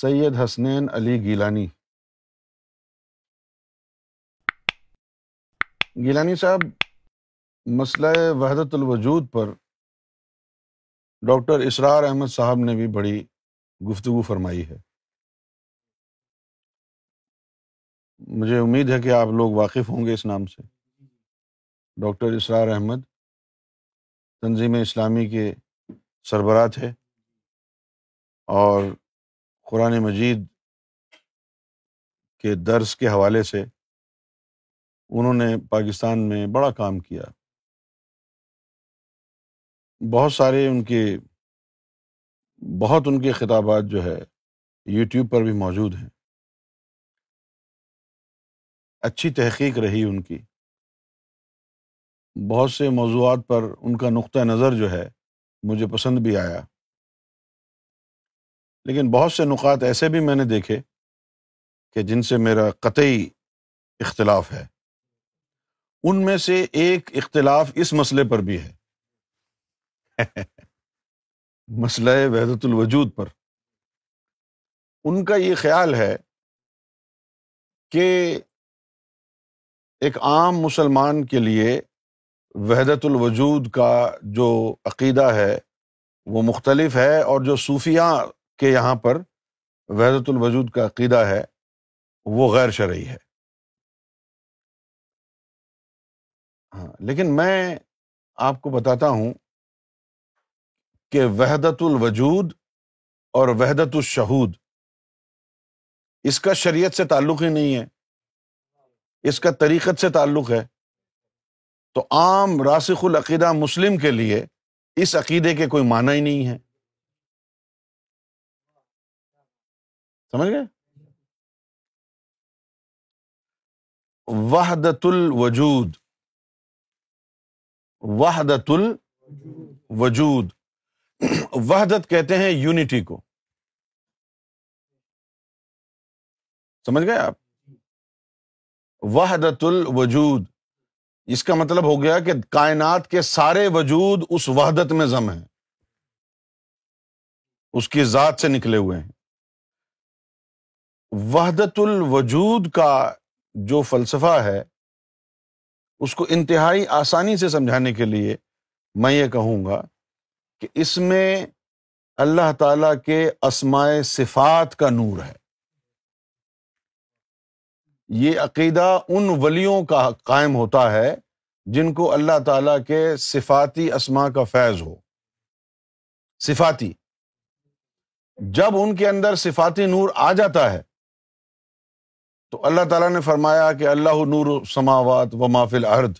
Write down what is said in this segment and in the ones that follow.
سید حسنین علی گیلانی گیلانی صاحب مسئلہ وحدت الوجود پر ڈاکٹر اسرار احمد صاحب نے بھی بڑی گفتگو فرمائی ہے مجھے امید ہے کہ آپ لوگ واقف ہوں گے اس نام سے ڈاکٹر اسرار احمد تنظیم اسلامی کے سربراہ تھے اور قرآن مجید کے درس کے حوالے سے انہوں نے پاکستان میں بڑا کام کیا بہت سارے ان کے بہت ان کے خطابات جو ہے یوٹیوب پر بھی موجود ہیں اچھی تحقیق رہی ان کی بہت سے موضوعات پر ان کا نقطہ نظر جو ہے مجھے پسند بھی آیا لیکن بہت سے نکات ایسے بھی میں نے دیکھے کہ جن سے میرا قطعی اختلاف ہے ان میں سے ایک اختلاف اس مسئلے پر بھی ہے مسئلہ وحدۃ الوجود پر ان کا یہ خیال ہے کہ ایک عام مسلمان کے لیے وحدت الوجود کا جو عقیدہ ہے وہ مختلف ہے اور جو صوفیاں کہ یہاں پر وحدت الوجود کا عقیدہ ہے وہ غیر شرعی ہے ہاں لیکن میں آپ کو بتاتا ہوں کہ وحدت الوجود اور وحدت الشہود اس کا شریعت سے تعلق ہی نہیں ہے اس کا طریقت سے تعلق ہے تو عام راسخ العقیدہ مسلم کے لیے اس عقیدے کے کوئی معنی ہی نہیں ہے سمجھ گئے وحدت الوجود وحدت الوجود وحدت کہتے ہیں یونٹی کو سمجھ گئے آپ وحدت الوجود اس کا مطلب ہو گیا کہ کائنات کے سارے وجود اس وحدت میں ضم ہیں اس کی ذات سے نکلے ہوئے ہیں وحدت الوجود کا جو فلسفہ ہے اس کو انتہائی آسانی سے سمجھانے کے لیے میں یہ کہوں گا کہ اس میں اللہ تعالیٰ کے اسمائے صفات کا نور ہے یہ عقیدہ ان ولیوں کا قائم ہوتا ہے جن کو اللہ تعالیٰ کے صفاتی اسما کا فیض ہو صفاتی جب ان کے اندر صفاتی نور آ جاتا ہے تو اللہ تعالیٰ نے فرمایا کہ اللہ نور سماوات و مافل ارد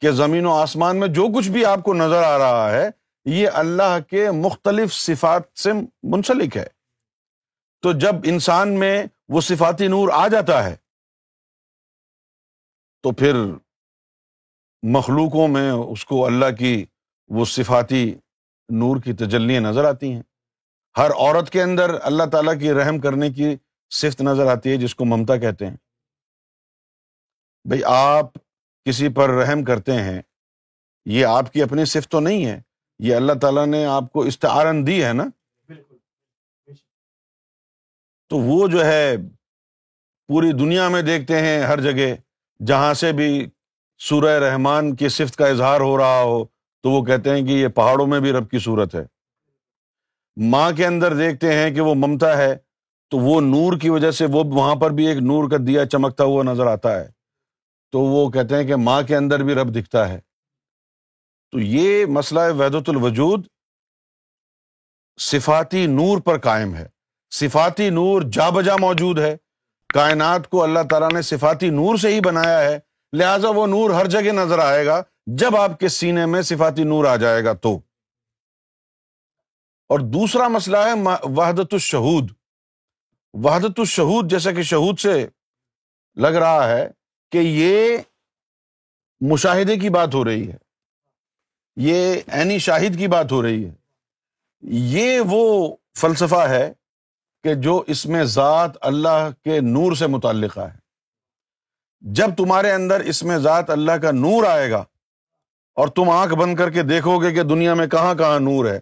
کہ زمین و آسمان میں جو کچھ بھی آپ کو نظر آ رہا ہے یہ اللہ کے مختلف صفات سے منسلک ہے تو جب انسان میں وہ صفاتی نور آ جاتا ہے تو پھر مخلوقوں میں اس کو اللہ کی وہ صفاتی نور کی تجلیاں نظر آتی ہیں ہر عورت کے اندر اللہ تعالیٰ کی رحم کرنے کی صفت نظر آتی ہے جس کو ممتا کہتے ہیں بھائی آپ کسی پر رحم کرتے ہیں یہ آپ کی اپنی صفت تو نہیں ہے یہ اللہ تعالیٰ نے آپ کو استعارن دی ہے نا تو وہ جو ہے پوری دنیا میں دیکھتے ہیں ہر جگہ جہاں سے بھی سورہ رحمان کی صفت کا اظہار ہو رہا ہو تو وہ کہتے ہیں کہ یہ پہاڑوں میں بھی رب کی صورت ہے ماں کے اندر دیکھتے ہیں کہ وہ ممتا ہے تو وہ نور کی وجہ سے وہ وہاں پر بھی ایک نور کا دیا چمکتا ہوا نظر آتا ہے تو وہ کہتے ہیں کہ ماں کے اندر بھی رب دکھتا ہے تو یہ مسئلہ ہے الوجود صفاتی نور پر قائم ہے صفاتی نور جا بجا موجود ہے کائنات کو اللہ تعالیٰ نے صفاتی نور سے ہی بنایا ہے لہٰذا وہ نور ہر جگہ نظر آئے گا جب آپ کے سینے میں صفاتی نور آ جائے گا تو اور دوسرا مسئلہ ہے وحدت الشہود وحدت الشہود جیسا کہ شہود سے لگ رہا ہے کہ یہ مشاہدے کی بات ہو رہی ہے یہ عینی شاہد کی بات ہو رہی ہے یہ وہ فلسفہ ہے کہ جو اس میں ذات اللہ کے نور سے متعلقہ ہے جب تمہارے اندر اس میں ذات اللہ کا نور آئے گا اور تم آنکھ بند کر کے دیکھو گے کہ دنیا میں کہاں کہاں نور ہے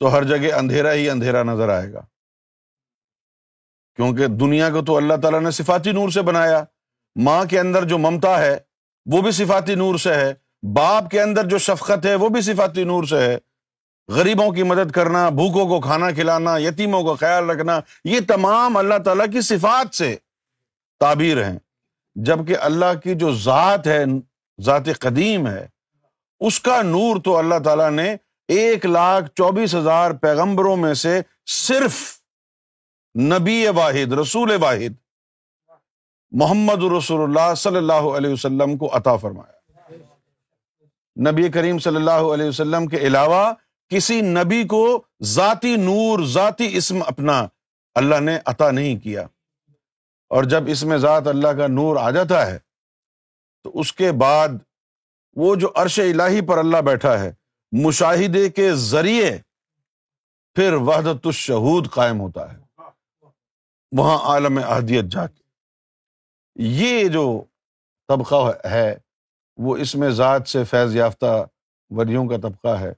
تو ہر جگہ اندھیرا ہی اندھیرا نظر آئے گا کیونکہ دنیا کو تو اللہ تعالیٰ نے صفاتی نور سے بنایا ماں کے اندر جو ممتا ہے وہ بھی صفاتی نور سے ہے باپ کے اندر جو شفقت ہے وہ بھی صفاتی نور سے ہے غریبوں کی مدد کرنا بھوکوں کو کھانا کھلانا یتیموں کا خیال رکھنا یہ تمام اللہ تعالیٰ کی صفات سے تعبیر ہیں جب کہ اللہ کی جو ذات ہے ذات قدیم ہے اس کا نور تو اللہ تعالیٰ نے ایک لاکھ چوبیس ہزار پیغمبروں میں سے صرف نبی واحد رسول واحد محمد رسول اللہ صلی اللہ علیہ وسلم کو عطا فرمایا نبی کریم صلی اللہ علیہ وسلم کے علاوہ کسی نبی کو ذاتی نور ذاتی اسم اپنا اللہ نے عطا نہیں کیا اور جب اس میں ذات اللہ کا نور آ جاتا ہے تو اس کے بعد وہ جو عرش الہی پر اللہ بیٹھا ہے مشاہدے کے ذریعے پھر وحدت الشہود قائم ہوتا ہے وہاں عالم اہدیت جا کے یہ جو طبقہ ہے وہ اس میں ذات سے فیض یافتہ وریوں کا طبقہ ہے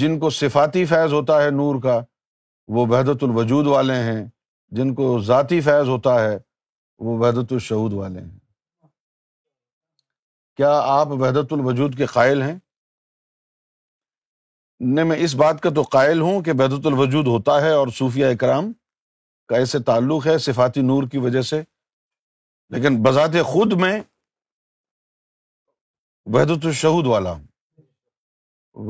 جن کو صفاتی فیض ہوتا ہے نور کا وہ بحدت الوجود والے ہیں جن کو ذاتی فیض ہوتا ہے وہ بحدت الشعود والے ہیں کیا آپ بحدت الوجود کے قائل ہیں نہیں میں اس بات کا تو قائل ہوں کہ بحدت الوجود ہوتا ہے اور صوفیہ اکرام کا ایسے تعلق ہے صفاتی نور کی وجہ سے لیکن بذات خود میں وحدۃ الشہود والا ہوں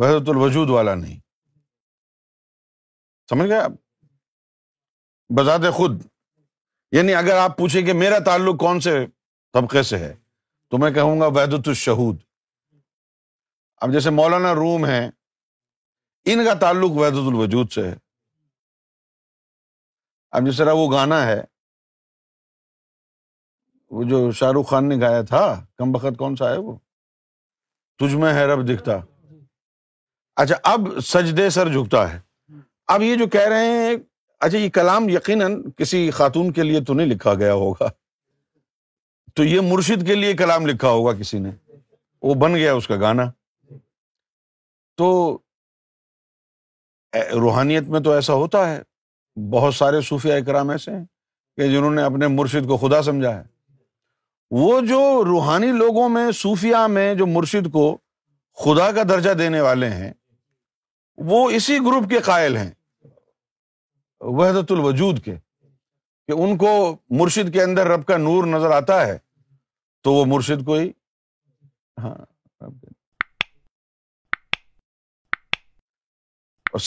وحدۃ الوجود والا نہیں سمجھ گئے آپ بذات خود یعنی اگر آپ پوچھیں کہ میرا تعلق کون سے طبقے سے ہے تو میں کہوں گا وحدت الشہود اب جیسے مولانا روم ہیں ان کا تعلق وحدۃ الوجود سے ہے اب طرح وہ گانا ہے وہ جو شاہ رخ خان نے گایا تھا کم بخت کون سا ہے وہ تجھ میں ہے رب دکھتا اچھا اب سجدے سر جھکتا ہے اب یہ جو کہہ رہے ہیں اچھا یہ کلام یقیناً کسی خاتون کے لیے تو نہیں لکھا گیا ہوگا تو یہ مرشد کے لیے کلام لکھا ہوگا کسی نے وہ بن گیا اس کا گانا تو روحانیت میں تو ایسا ہوتا ہے بہت سارے صوفیہ اکرام ایسے ہیں کہ جنہوں نے اپنے مرشد کو خدا سمجھا ہے وہ جو روحانی لوگوں میں صوفیہ میں جو مرشد کو خدا کا درجہ دینے والے ہیں وہ اسی گروپ کے قائل ہیں وحدت الوجود کے کہ ان کو مرشد کے اندر رب کا نور نظر آتا ہے تو وہ مرشد کوئی ہاں،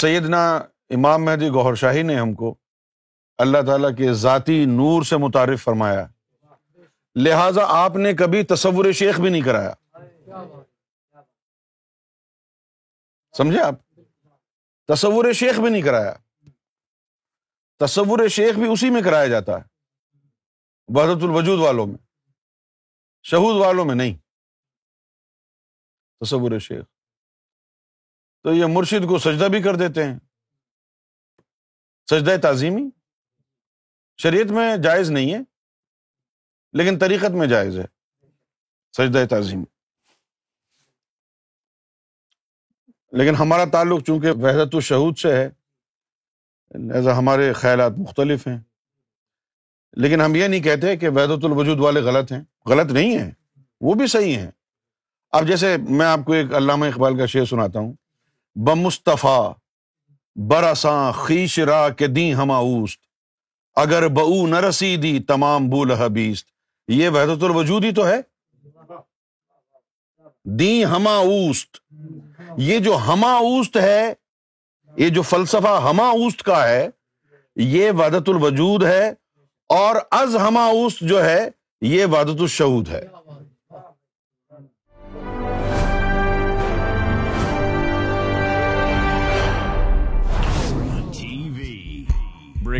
سیدنا امام مہدی گوہر شاہی نے ہم کو اللہ تعالیٰ کے ذاتی نور سے متعارف فرمایا لہذا آپ نے کبھی تصور شیخ بھی نہیں کرایا سمجھے آپ تصور شیخ بھی نہیں کرایا تصور شیخ بھی اسی میں کرایا جاتا ہے وحدت الوجود والوں میں شہود والوں میں نہیں تصور شیخ تو یہ مرشد کو سجدہ بھی کر دیتے ہیں سجدہ تعظیمی شریعت میں جائز نہیں ہے لیکن طریقت میں جائز ہے سجدہ تعظیمی لیکن ہمارا تعلق چونکہ وحدت الشہود سے ہے لہذا ہمارے خیالات مختلف ہیں لیکن ہم یہ نہیں کہتے کہ وحدت الوجود والے غلط ہیں غلط نہیں ہیں وہ بھی صحیح ہیں اب جیسے میں آپ کو ایک علامہ اقبال کا شعر سناتا ہوں بمصطفیٰ برساں خیش را کے دی اوست اگر رسی دی تمام بول حبیست یہ وحدت الوجود ہی تو ہے دی اوست یہ جو اوست ہے یہ جو فلسفہ اوست کا ہے یہ وحدت الوجود ہے اور از ہما اوست جو ہے یہ وحدت الشہود ہے